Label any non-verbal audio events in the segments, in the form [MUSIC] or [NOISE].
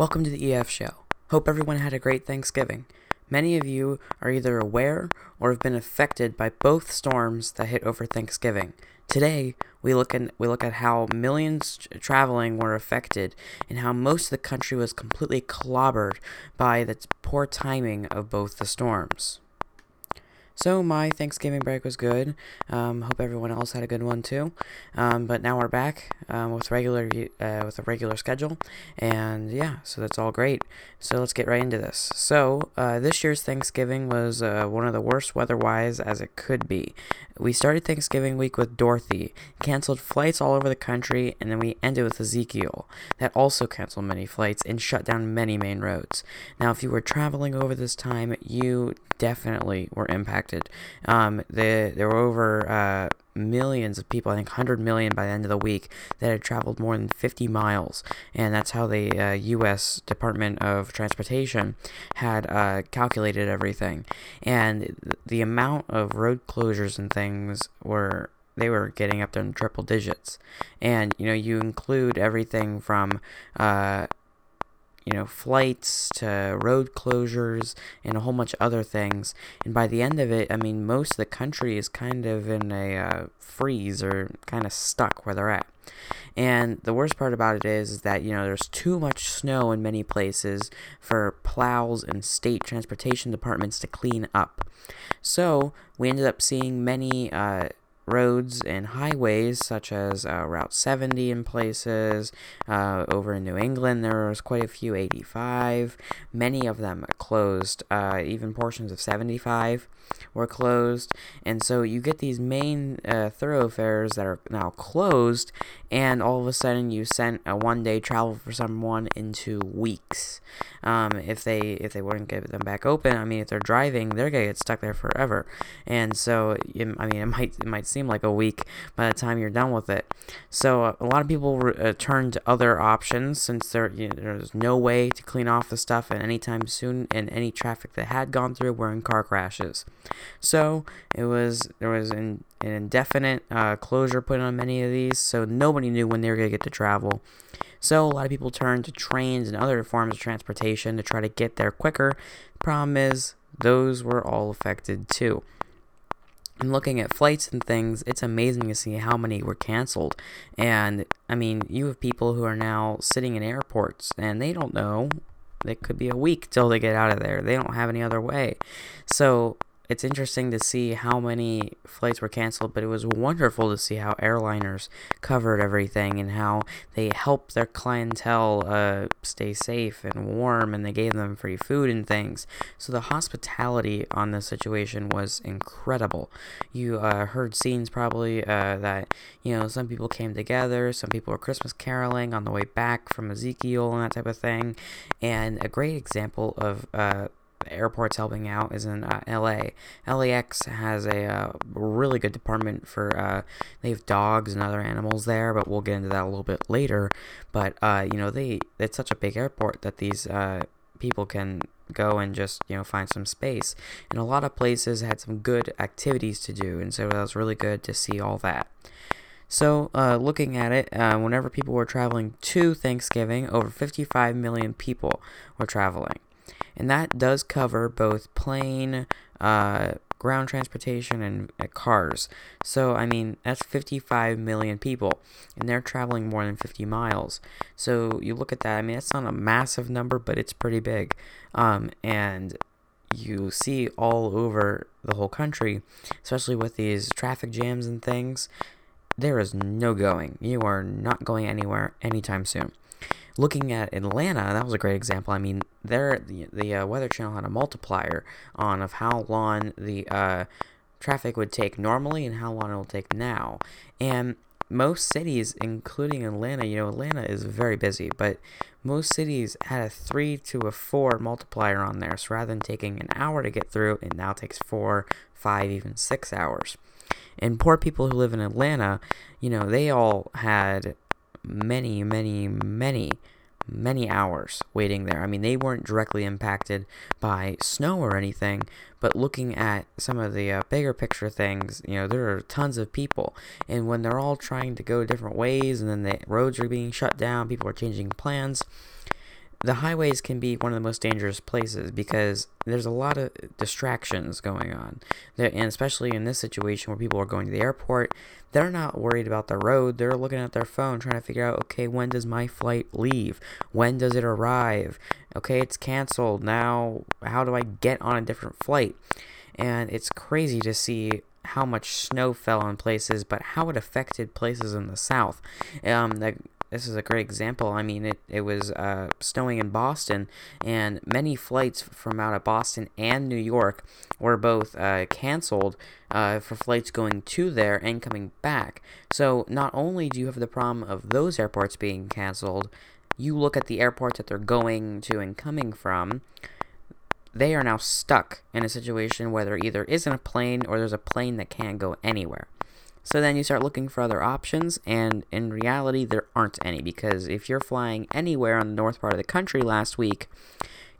Welcome to the EF Show. Hope everyone had a great Thanksgiving. Many of you are either aware or have been affected by both storms that hit over Thanksgiving. Today, we look at we look at how millions traveling were affected and how most of the country was completely clobbered by the poor timing of both the storms. So my Thanksgiving break was good. Um, hope everyone else had a good one too. Um, but now we're back um, with regular uh, with a regular schedule, and yeah, so that's all great. So let's get right into this. So uh, this year's Thanksgiving was uh, one of the worst weather-wise as it could be. We started Thanksgiving week with Dorothy, canceled flights all over the country, and then we ended with Ezekiel, that also canceled many flights and shut down many main roads. Now, if you were traveling over this time, you definitely were impacted. Um, the, there were over uh, millions of people, I think 100 million by the end of the week, that had traveled more than 50 miles. And that's how the uh, U.S. Department of Transportation had uh, calculated everything. And the amount of road closures and things were they were getting up to triple digits. And, you know, you include everything from uh, you know, flights to road closures and a whole bunch of other things. And by the end of it, I mean, most of the country is kind of in a uh, freeze or kind of stuck where they're at. And the worst part about it is, is that, you know, there's too much snow in many places for plows and state transportation departments to clean up. So we ended up seeing many uh, roads and highways such as uh, Route 70 in places. Uh, over in New England, there was quite a few 85. Many of them closed, uh, even portions of 75 were closed. And so you get these main uh, thoroughfares that are now closed, and all of a sudden you sent a one day travel for someone into weeks. Um, if they if they wouldn't get them back open, I mean, if they're driving, they're gonna get stuck there forever. And so, I mean, [LAUGHS] it might it might seem like a week by the time you're done with it. So a lot of people re- uh, turn to other options since there you know, there's no way to clean off the stuff at any time soon, and any traffic that had gone through were in car crashes. So it was there was an, an indefinite uh, closure put on many of these, so nobody knew when they were gonna get to travel. So a lot of people turned to trains and other forms of transportation to try to get there quicker. Problem is, those were all affected too. And looking at flights and things, it's amazing to see how many were canceled. And I mean, you have people who are now sitting in airports and they don't know. It could be a week till they get out of there. They don't have any other way. So it's interesting to see how many flights were canceled, but it was wonderful to see how airliners covered everything and how they helped their clientele uh, stay safe and warm, and they gave them free food and things. So the hospitality on this situation was incredible. You uh, heard scenes probably uh, that you know some people came together, some people were Christmas caroling on the way back from Ezekiel and that type of thing, and a great example of uh, airports helping out is in uh, LA. LAX has a uh, really good department for uh, they have dogs and other animals there, but we'll get into that a little bit later. But uh, you know, they it's such a big airport that these uh, people can go and just you know find some space. And a lot of places had some good activities to do, and so that was really good to see all that. So, uh, looking at it, uh, whenever people were traveling to Thanksgiving, over 55 million people were traveling and that does cover both plane, uh, ground transportation, and uh, cars. So, I mean, that's 55 million people, and they're traveling more than 50 miles. So, you look at that, I mean, that's not a massive number, but it's pretty big. Um, and you see all over the whole country, especially with these traffic jams and things, there is no going. You are not going anywhere anytime soon looking at Atlanta, that was a great example. I mean, there the, the uh, Weather Channel had a multiplier on of how long the uh, traffic would take normally and how long it will take now. And most cities, including Atlanta, you know, Atlanta is very busy, but most cities had a three to a four multiplier on there. So rather than taking an hour to get through, it now takes four, five, even six hours. And poor people who live in Atlanta, you know, they all had many, many, many, many hours waiting there. I mean, they weren't directly impacted by snow or anything, but looking at some of the uh, bigger picture things, you know, there are tons of people. And when they're all trying to go different ways and then the roads are being shut down, people are changing plans, the highways can be one of the most dangerous places because there's a lot of distractions going on. And especially in this situation where people are going to the airport, they're not worried about the road. They're looking at their phone trying to figure out, okay, when does my flight leave? When does it arrive? Okay, it's canceled. Now, how do I get on a different flight? And it's crazy to see how much snow fell on places, but how it affected places in the south. Um, the this is a great example. I mean, it, it was uh, snowing in Boston, and many flights from out of Boston and New York were both uh, canceled uh, for flights going to there and coming back. So, not only do you have the problem of those airports being canceled, you look at the airports that they're going to and coming from. They are now stuck in a situation where there either isn't a plane or there's a plane that can't go anywhere. So then you start looking for other options, and in reality, there aren't any because if you're flying anywhere on the north part of the country last week,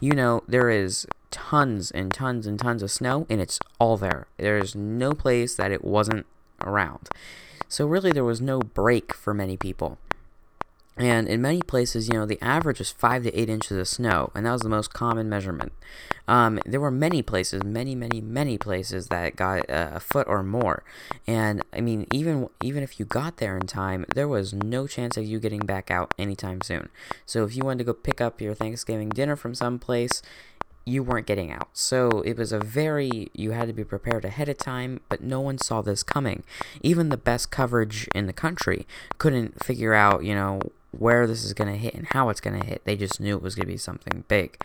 you know there is tons and tons and tons of snow, and it's all there. There's no place that it wasn't around. So, really, there was no break for many people. And in many places, you know, the average is five to eight inches of snow, and that was the most common measurement. Um, there were many places, many, many, many places that got uh, a foot or more. And I mean, even even if you got there in time, there was no chance of you getting back out anytime soon. So if you wanted to go pick up your Thanksgiving dinner from someplace, you weren't getting out. So it was a very, you had to be prepared ahead of time, but no one saw this coming. Even the best coverage in the country couldn't figure out, you know, where this is going to hit and how it's going to hit. They just knew it was going to be something big.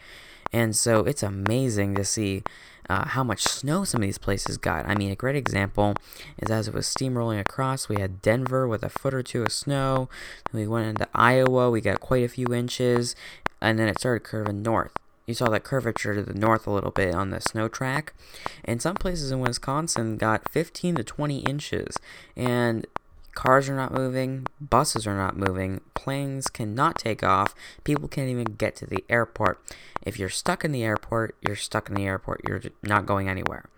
And so it's amazing to see uh, how much snow some of these places got. I mean, a great example is as it was steamrolling across, we had Denver with a foot or two of snow. We went into Iowa, we got quite a few inches, and then it started curving north. You saw that curvature to the north a little bit on the snow track. And some places in Wisconsin got 15 to 20 inches. And Cars are not moving, buses are not moving, planes cannot take off, people can't even get to the airport. If you're stuck in the airport, you're stuck in the airport, you're not going anywhere.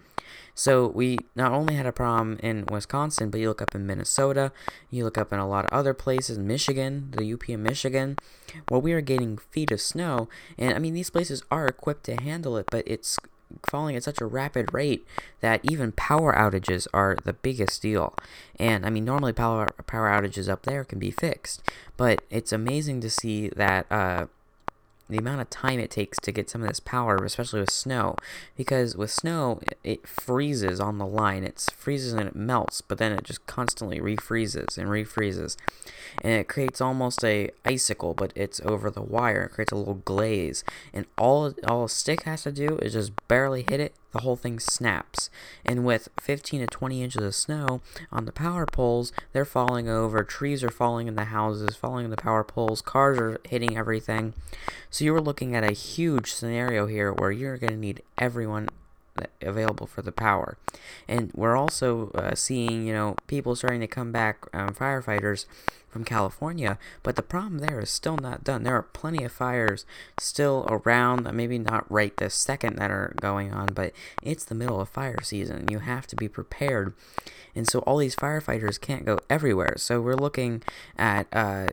So we not only had a problem in Wisconsin, but you look up in Minnesota, you look up in a lot of other places, Michigan, the UP of Michigan, where we are getting feet of snow. And I mean, these places are equipped to handle it, but it's falling at such a rapid rate that even power outages are the biggest deal. And I mean, normally power power outages up there can be fixed, but it's amazing to see that uh, the amount of time it takes to get some of this power, especially with snow, because with snow it freezes on the line. It freezes and it melts, but then it just constantly refreezes and refreezes, and it creates almost a icicle, but it's over the wire. It creates a little glaze, and all all a stick has to do is just barely hit it, the whole thing snaps. And with 15 to 20 inches of snow on the power poles, they're falling over. Trees are falling in the houses, falling in the power poles. Cars are hitting everything. So you were looking at a huge scenario here where you're going to need everyone available for the power. And we're also uh, seeing, you know, people starting to come back, um, firefighters from California, but the problem there is still not done. There are plenty of fires still around, maybe not right this second that are going on, but it's the middle of fire season. You have to be prepared. And so all these firefighters can't go everywhere. So we're looking at, uh,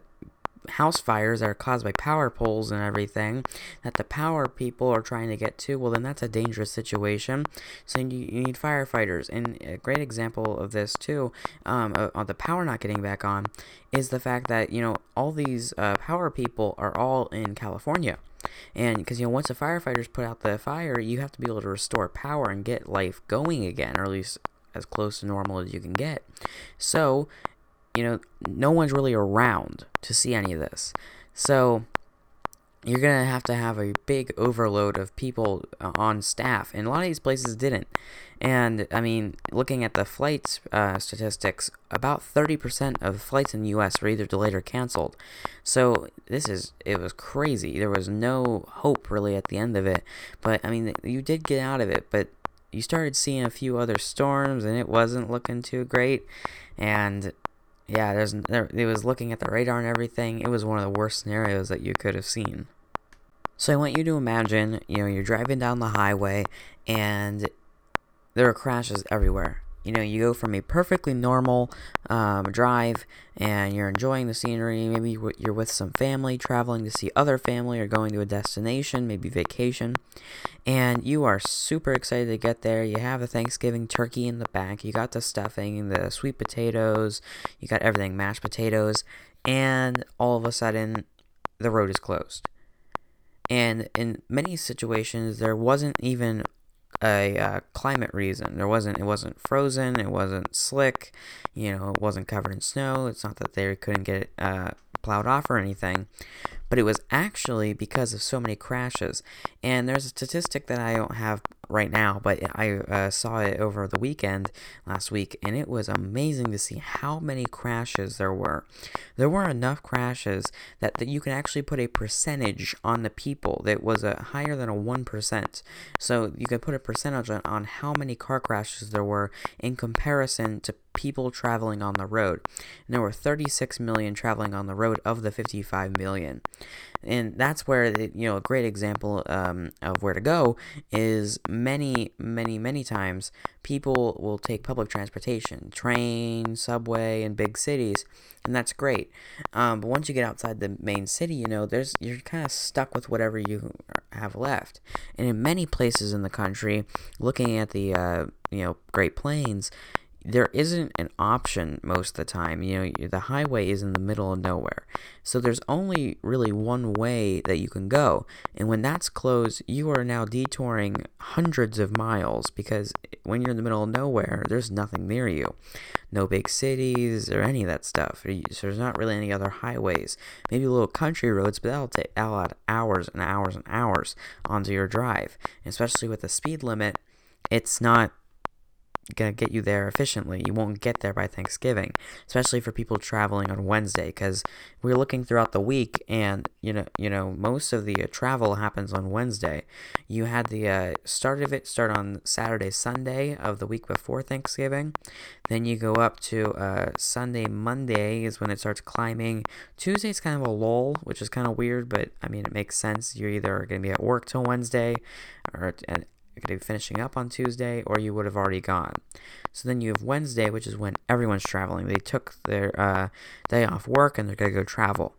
house fires that are caused by power poles and everything that the power people are trying to get to, well, then that's a dangerous situation. So you, you need firefighters. And a great example of this, too, um, of, the power not getting back on, is the fact that, you know, all these uh, power people are all in California. And because, you know, once the firefighters put out the fire, you have to be able to restore power and get life going again, or at least as close to normal as you can get. So, you know, no one's really around to see any of this. So you're going to have to have a big overload of people uh, on staff. And a lot of these places didn't. And I mean, looking at the flights uh, statistics, about 30% of flights in the US were either delayed or canceled. So this is, it was crazy. There was no hope really at the end of it. But I mean, you did get out of it. But you started seeing a few other storms and it wasn't looking too great. And yeah, there's there, it was looking at the radar and everything. It was one of the worst scenarios that you could have seen. So I want you to imagine, you know, you're driving down the highway and there are crashes everywhere. You know, you go from a perfectly normal um, drive and you're enjoying the scenery. Maybe you're with some family traveling to see other family or going to a destination, maybe vacation. And you are super excited to get there. You have the Thanksgiving turkey in the back. You got the stuffing, the sweet potatoes. You got everything, mashed potatoes. And all of a sudden, the road is closed. And in many situations, there wasn't even a uh, climate reason. There wasn't. It wasn't frozen. It wasn't slick. You know, it wasn't covered in snow. It's not that they couldn't get it uh, plowed off or anything, but it was actually because of so many crashes. And there's a statistic that I don't have right now, but I uh, saw it over the weekend last week, and it was amazing to see how many crashes there were. There were enough crashes that, that you can actually put a percentage on the people that was a higher than a 1%. So you could put a percentage on, on how many car crashes there were in comparison to people traveling on the road. And there were 36 million traveling on the road of the 55 million. And that's where, the, you know, a great example um, of where to go is many, many, many times people will take public transportation, train, subway, in big cities, and that's great. Um, but once you get outside the main city, you know, there's you're kind of stuck with whatever you have left. And in many places in the country, looking at the, uh, you know, Great Plains, there isn't an option most of the time. You know, the highway is in the middle of nowhere. So there's only really one way that you can go. And when that's closed, you are now detouring hundreds of miles because when you're in the middle of nowhere, there's nothing near you. No big cities or any of that stuff. So there's not really any other highways. Maybe little country roads, but that'll take that'll add hours and hours and hours onto your drive. And especially with the speed limit, it's not gonna get you there efficiently. You won't get there by Thanksgiving, especially for people traveling on Wednesday, because we're looking throughout the week, and you know, you know, most of the uh, travel happens on Wednesday. You had the uh, start of it start on Saturday, Sunday of the week before Thanksgiving. Then you go up to uh, Sunday, Monday is when it starts climbing. Tuesday's kind of a lull, which is kind of weird, but I mean, it makes sense. You're either gonna be at work till Wednesday, or and you could be finishing up on Tuesday, or you would have already gone. So then you have Wednesday, which is when everyone's traveling. They took their uh, day off work and they're gonna go travel,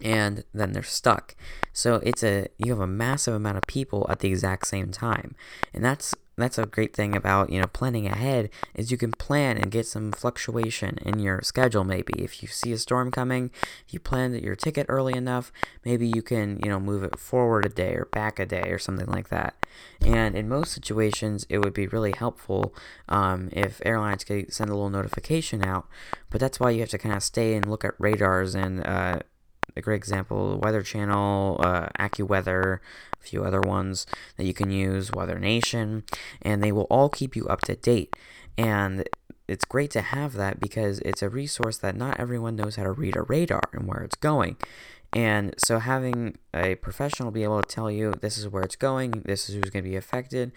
and then they're stuck. So it's a you have a massive amount of people at the exact same time, and that's that's a great thing about you know planning ahead is you can plan and get some fluctuation in your schedule maybe. If you see a storm coming if you plan your ticket early enough maybe you can you know move it forward a day or back a day or something like that. And in most situations it would be really helpful um, if airlines could send a little notification out but that's why you have to kind of stay and look at radars and uh, a great example Weather Channel, uh, AccuWeather, a few other ones that you can use, Weather Nation, and they will all keep you up to date. And it's great to have that because it's a resource that not everyone knows how to read a radar and where it's going. And so having a professional be able to tell you this is where it's going, this is who's going to be affected,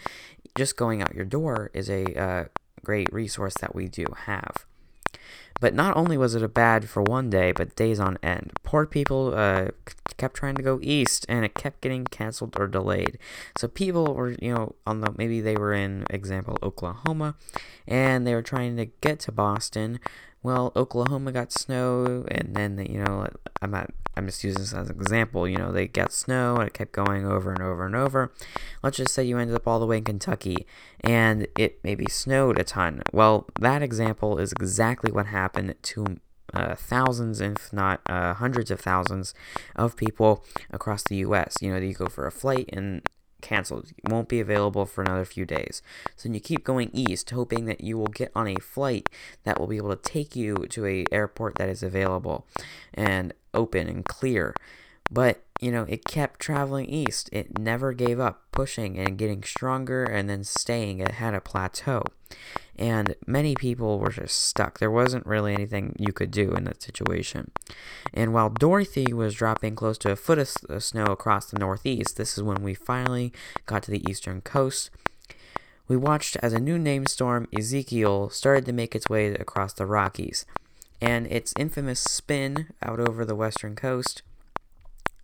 just going out your door is a uh, great resource that we do have. But not only was it a bad for one day, but days on end. Poor people uh, kept trying to go east, and it kept getting canceled or delayed. So people were, you know, on the maybe they were in example Oklahoma, and they were trying to get to Boston, well, Oklahoma got snow, and then you know, I'm not, I'm just using this as an example. You know, they got snow, and it kept going over and over and over. Let's just say you ended up all the way in Kentucky, and it maybe snowed a ton. Well, that example is exactly what happened to uh, thousands, if not uh, hundreds of thousands, of people across the U.S. You know, you go for a flight and canceled. It won't be available for another few days. So you keep going east, hoping that you will get on a flight that will be able to take you to a airport that is available and open and clear. But you know, it kept traveling east. It never gave up, pushing and getting stronger and then staying. It had a plateau. And many people were just stuck. There wasn't really anything you could do in that situation. And while Dorothy was dropping close to a foot of uh, snow across the northeast, this is when we finally got to the eastern coast. We watched as a new name storm, Ezekiel, started to make its way across the Rockies. And its infamous spin out over the western coast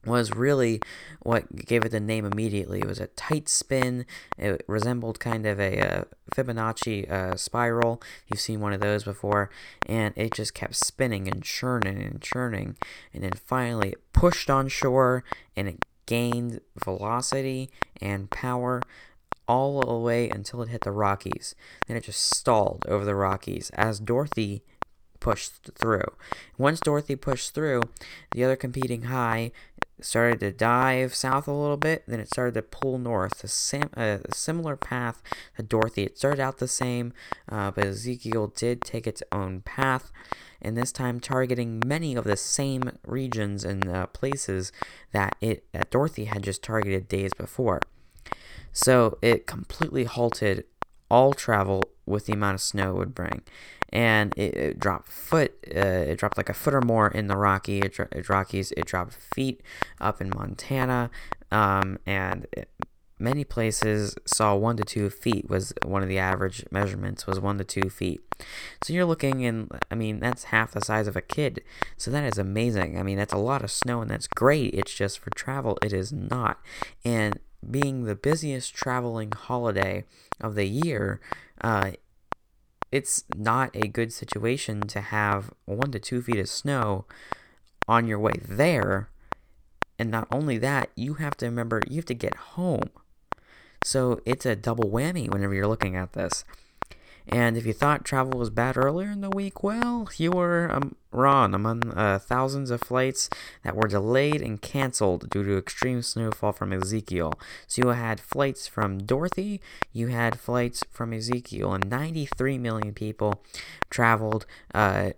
was really what gave it the name immediately. It was a tight spin. It resembled kind of a, Fibonacci uh, spiral. You've seen one of those before. And it just kept spinning and churning and churning. And then finally it pushed on shore and it gained velocity and power all the way until it hit the Rockies. Then it just stalled over the Rockies as Dorothy pushed through. Once Dorothy pushed through, the other competing high started to dive south a little bit, then it started to pull north. A, sam- a similar path to Dorothy. It started out the same, uh, but Ezekiel did take its own path, and this time targeting many of the same regions and uh, places that it that Dorothy had just targeted days before. So it completely halted all travel with the amount of snow it would bring and it, it dropped foot. Uh, it dropped like a foot or more in the Rocky. It, it Rockies. It dropped feet up in Montana, um, and it, many places saw one to two feet was one of the average measurements was one to two feet so you're looking in i mean that's half the size of a kid so that is amazing i mean that's a lot of snow and that's great it's just for travel it is not and being the busiest traveling holiday of the year uh, it's not a good situation to have one to two feet of snow on your way there. And not only that, you have to remember you have to get home. So it's a double whammy whenever you're looking at this. And if you thought travel was bad earlier in the week, well, you were um, wrong. Among uh, thousands of flights that were delayed and canceled due to extreme snowfall from Ezekiel. So you had flights from Dorothy, you had flights from Ezekiel, and 93 million people traveled uh,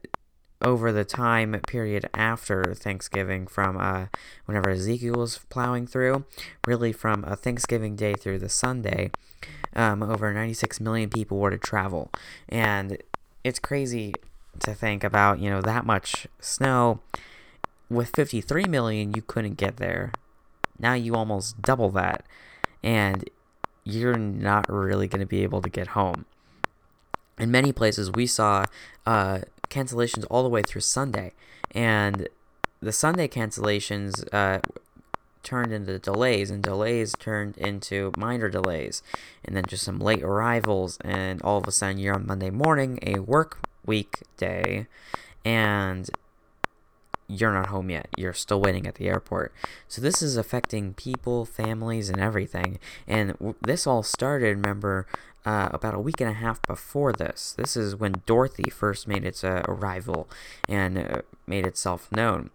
over the time period after Thanksgiving from uh, whenever Ezekiel was plowing through, really from a Thanksgiving day through the Sunday um, over 96 million people were to travel. And it's crazy to think about, you know, that much snow. With 53 million, you couldn't get there. Now you almost double that. And you're not really going to be able to get home. In many places, we saw uh, cancellations all the way through Sunday. And the Sunday cancellations uh, turned into delays, and delays turned into minor delays, and then just some late arrivals, and all of a sudden you're on Monday morning, a work week day, and you're not home yet. You're still waiting at the airport. So this is affecting people, families, and everything. And this all started, remember, uh, about a week and a half before this. This is when Dorothy first made its uh, arrival and uh, made itself known.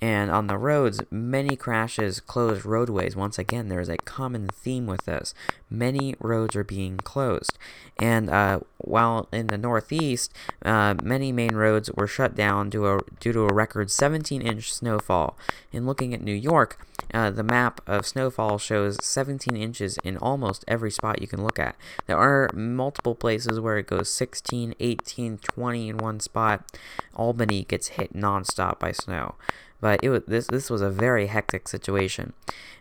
And on the roads, many crashes closed roadways. Once again, there is a common theme with this. Many roads are being closed. And uh, while in the Northeast, uh, many main roads were shut down due, a, due to a record 17 inch snowfall. In looking at New York, uh, the map of snowfall shows 17 inches in almost every spot you can look at. There are multiple places where it goes 16, 18, 20 in one spot. Albany gets hit nonstop by snow. But it was this this was a very hectic situation,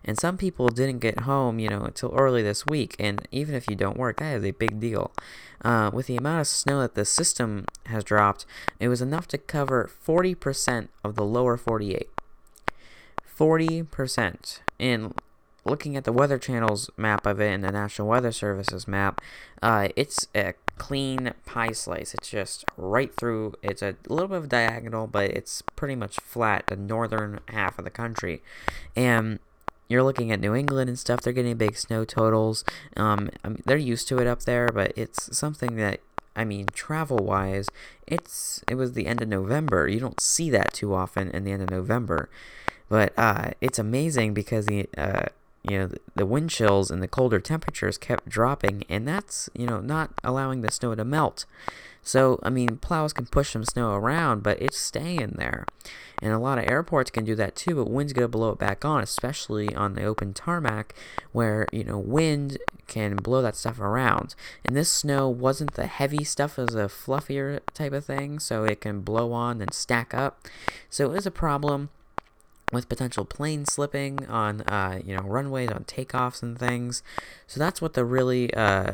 and some people didn't get home, you know, until early this week. And even if you don't work, that is a big deal. Uh, with the amount of snow that the system has dropped, it was enough to cover 40% of the lower 48. 40%. And looking at the Weather Channel's map of it and the National Weather Service's map, uh, it's a clean pie slice. It's just right through. It's a little bit of diagonal, but it's pretty much flat, the northern half of the country. And you're looking at New England and stuff, they're getting big snow totals. Um, I mean, they're used to it up there, but it's something that I mean, travel wise, it's it was the end of November. You don't see that too often in the end of November, but uh, it's amazing because the uh, you know, the wind chills and the colder temperatures kept dropping, and that's, you know, not allowing the snow to melt. So, I mean, plows can push some snow around, but it's staying there. And a lot of airports can do that too, but wind's going to blow it back on, especially on the open tarmac where, you know, wind can blow that stuff around. And this snow wasn't the heavy stuff, it was a fluffier type of thing, so it can blow on and stack up. So it was a problem with potential plane slipping on uh, you know runways on takeoffs and things. So that's what the really uh,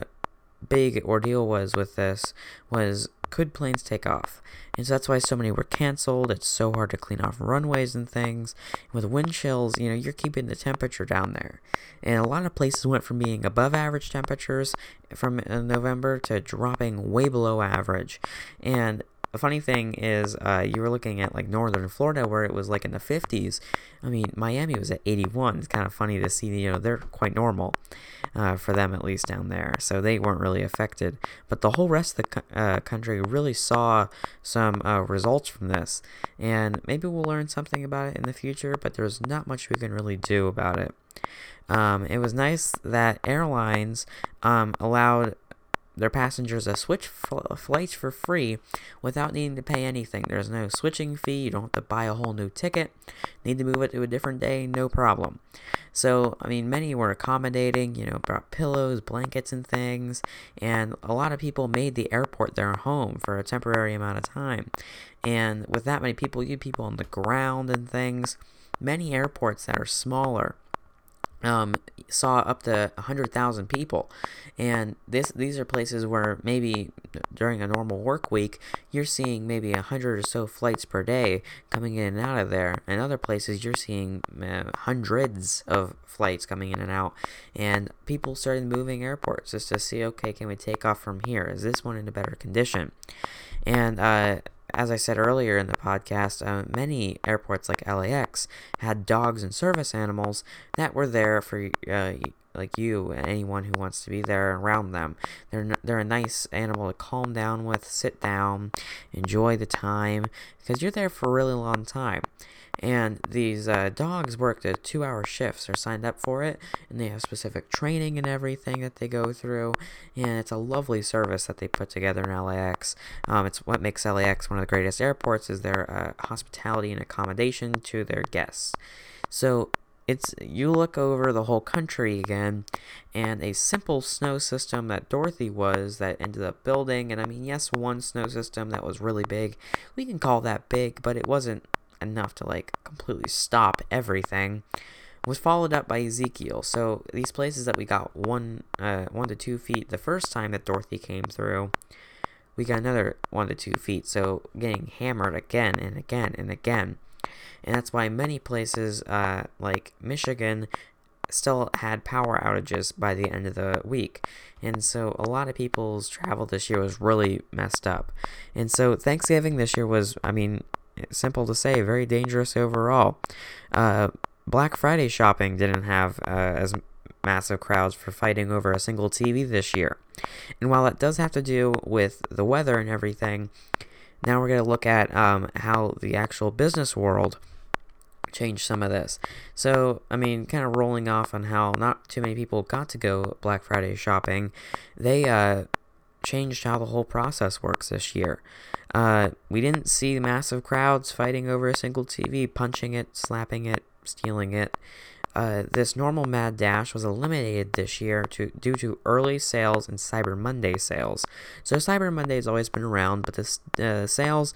big ordeal was with this was could planes take off? And so that's why so many were canceled. It's so hard to clean off runways and things. With wind chills, you know, you're keeping the temperature down there. And a lot of places went from being above average temperatures from uh, November to dropping way below average. And the funny thing is, uh, you were looking at like northern Florida where it was like in the 50s. I mean, Miami was at 81. It's kind of funny to see, you know, they're quite normal uh, for them at least down there. So they weren't really affected. But the whole rest of the uh, country really saw some uh, results from this. And maybe we'll learn something about it in the future, but there's not much we can really do about it. Um, it was nice that airlines um, allowed their passengers a switch fl- flights for free without needing to pay anything. There's no switching fee. You don't have to buy a whole new ticket. Need to move it to a different day, no problem. So, I mean, many were accommodating, you know, brought pillows, blankets, and things. And a lot of people made the airport their home for a temporary amount of time. And with that many people, you people on the ground and things. Many airports that are smaller um, saw up to 100,000 people. And this these are places where maybe during a normal work week, you're seeing maybe 100 or so flights per day coming in and out of there. And other places, you're seeing uh, hundreds of flights coming in and out. And people started moving airports just to see, okay, can we take off from here? Is this one in a better condition? And uh, as I said earlier in the podcast, uh, many airports like LAX had dogs and service animals that were there for uh, like you and anyone who wants to be there around them. They're they're a nice animal to calm down with, sit down, enjoy the time because you're there for a really long time. And these uh, dogs work the two hour shifts. They're signed up for it, and they have specific training and everything that they go through. And it's a lovely service that they put together in LAX. Um, it's what makes LAX one of the greatest airports is their uh, hospitality and accommodation to their guests. So it's you look over the whole country again and a simple snow system that Dorothy was that ended up building and I mean yes one snow system that was really big we can call that big but it wasn't enough to like completely stop everything was followed up by Ezekiel. So these places that we got one uh, one to two feet the first time that Dorothy came through, we got another one to two feet. So getting hammered again and again and again, and that's why many places uh, like Michigan still had power outages by the end of the week. And so a lot of people's travel this year was really messed up. And so Thanksgiving this year was, I mean, simple to say, very dangerous overall. Uh, Black Friday shopping didn't have uh, as massive crowds for fighting over a single TV this year. And while it does have to do with the weather and everything, now we're going to look at um, how the actual business world changed some of this. So, I mean, kind of rolling off on how not too many people got to go Black Friday shopping, they uh, changed how the whole process works this year. Uh, we didn't see massive crowds fighting over a single TV, punching it, slapping it, stealing it. Uh, this normal mad dash was eliminated this year to, due to early sales and Cyber Monday sales. So Cyber Monday has always been around, but the uh, sales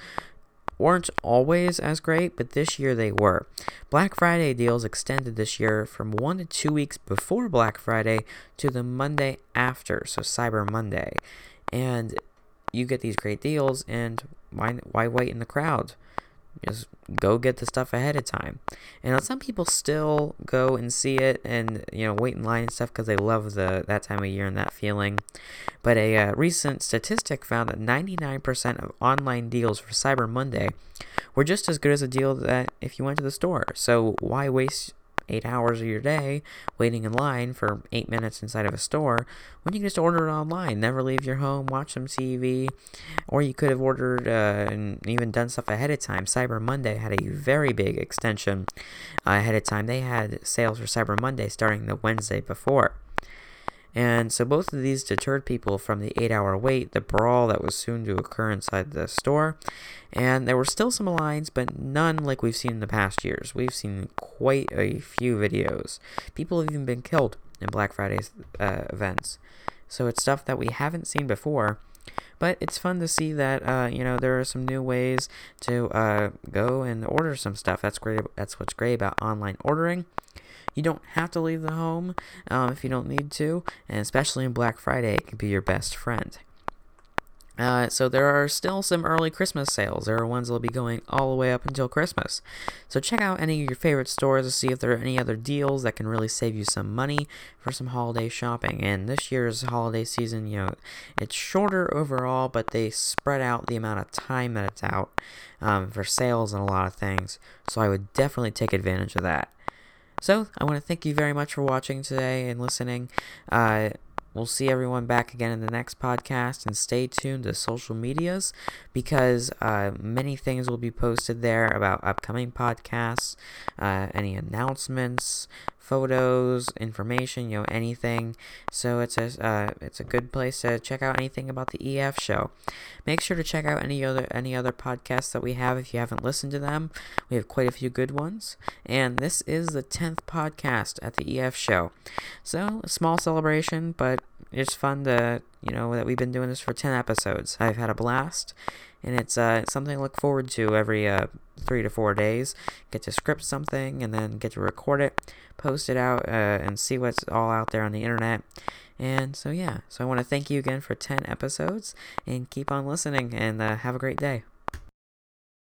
weren't always as great, but this year they were. Black Friday deals extended this year from one to two weeks before Black Friday to the Monday after, so Cyber Monday and you get these great deals and why why wait in the crowd? Just go get the stuff ahead of time. And some people still go and see it and you know wait in line and stuff because they love the that time of year and that feeling. But a uh, recent statistic found that 99% of online deals for cyber monday were just as good as a deal that if you went to the store. So why waste eight hours of your day waiting in line for eight minutes inside of a store when you can just order it online, never leave your home, watch some TV, or you could have ordered uh, and even done stuff ahead of time. Cyber Monday had a very big extension uh, ahead of time. They had sales for Cyber Monday starting the Wednesday before. And so both of these deterred people from the eight hour wait, the brawl that was soon to occur inside the store. And there were still some lines, but none like we've seen in the past years. We've seen quite a few videos. People have even been killed in Black Friday's uh, events. So it's stuff that we haven't seen before. But it's fun to see that uh, you know there are some new ways to uh, go and order some stuff. That's great. That's what's great about online ordering. You don't have to leave the home um, if you don't need to, and especially in Black Friday, it can be your best friend. Uh, so there are still some early Christmas sales. There are ones that'll be going all the way up until Christmas. So check out any of your favorite stores to see if there are any other deals that can really save you some money for some holiday shopping. And this year's holiday season, you know, it's shorter overall, but they spread out the amount of time that it's out um, for sales and a lot of things. So I would definitely take advantage of that. So I want to thank you very much for watching today and listening. Uh, We'll see everyone back again in the next podcast and stay tuned to social medias because uh, many things will be posted there about upcoming podcasts, uh, any announcements, photos, information, you know, anything. So it's a uh, it's a good place to check out anything about the EF show. Make sure to check out any other any other podcasts that we have if you haven't listened to them. We have quite a few good ones, and this is the tenth podcast at the EF show. So a small celebration, but it's fun to you know that we've been doing this for 10 episodes. I've had a blast and it's uh, something to look forward to every uh, three to four days. Get to script something and then get to record it post it out uh, and see what's all out there on the internet. And so yeah. So i want to thank you again for 10 episodes and keep on listening and uh, have a great day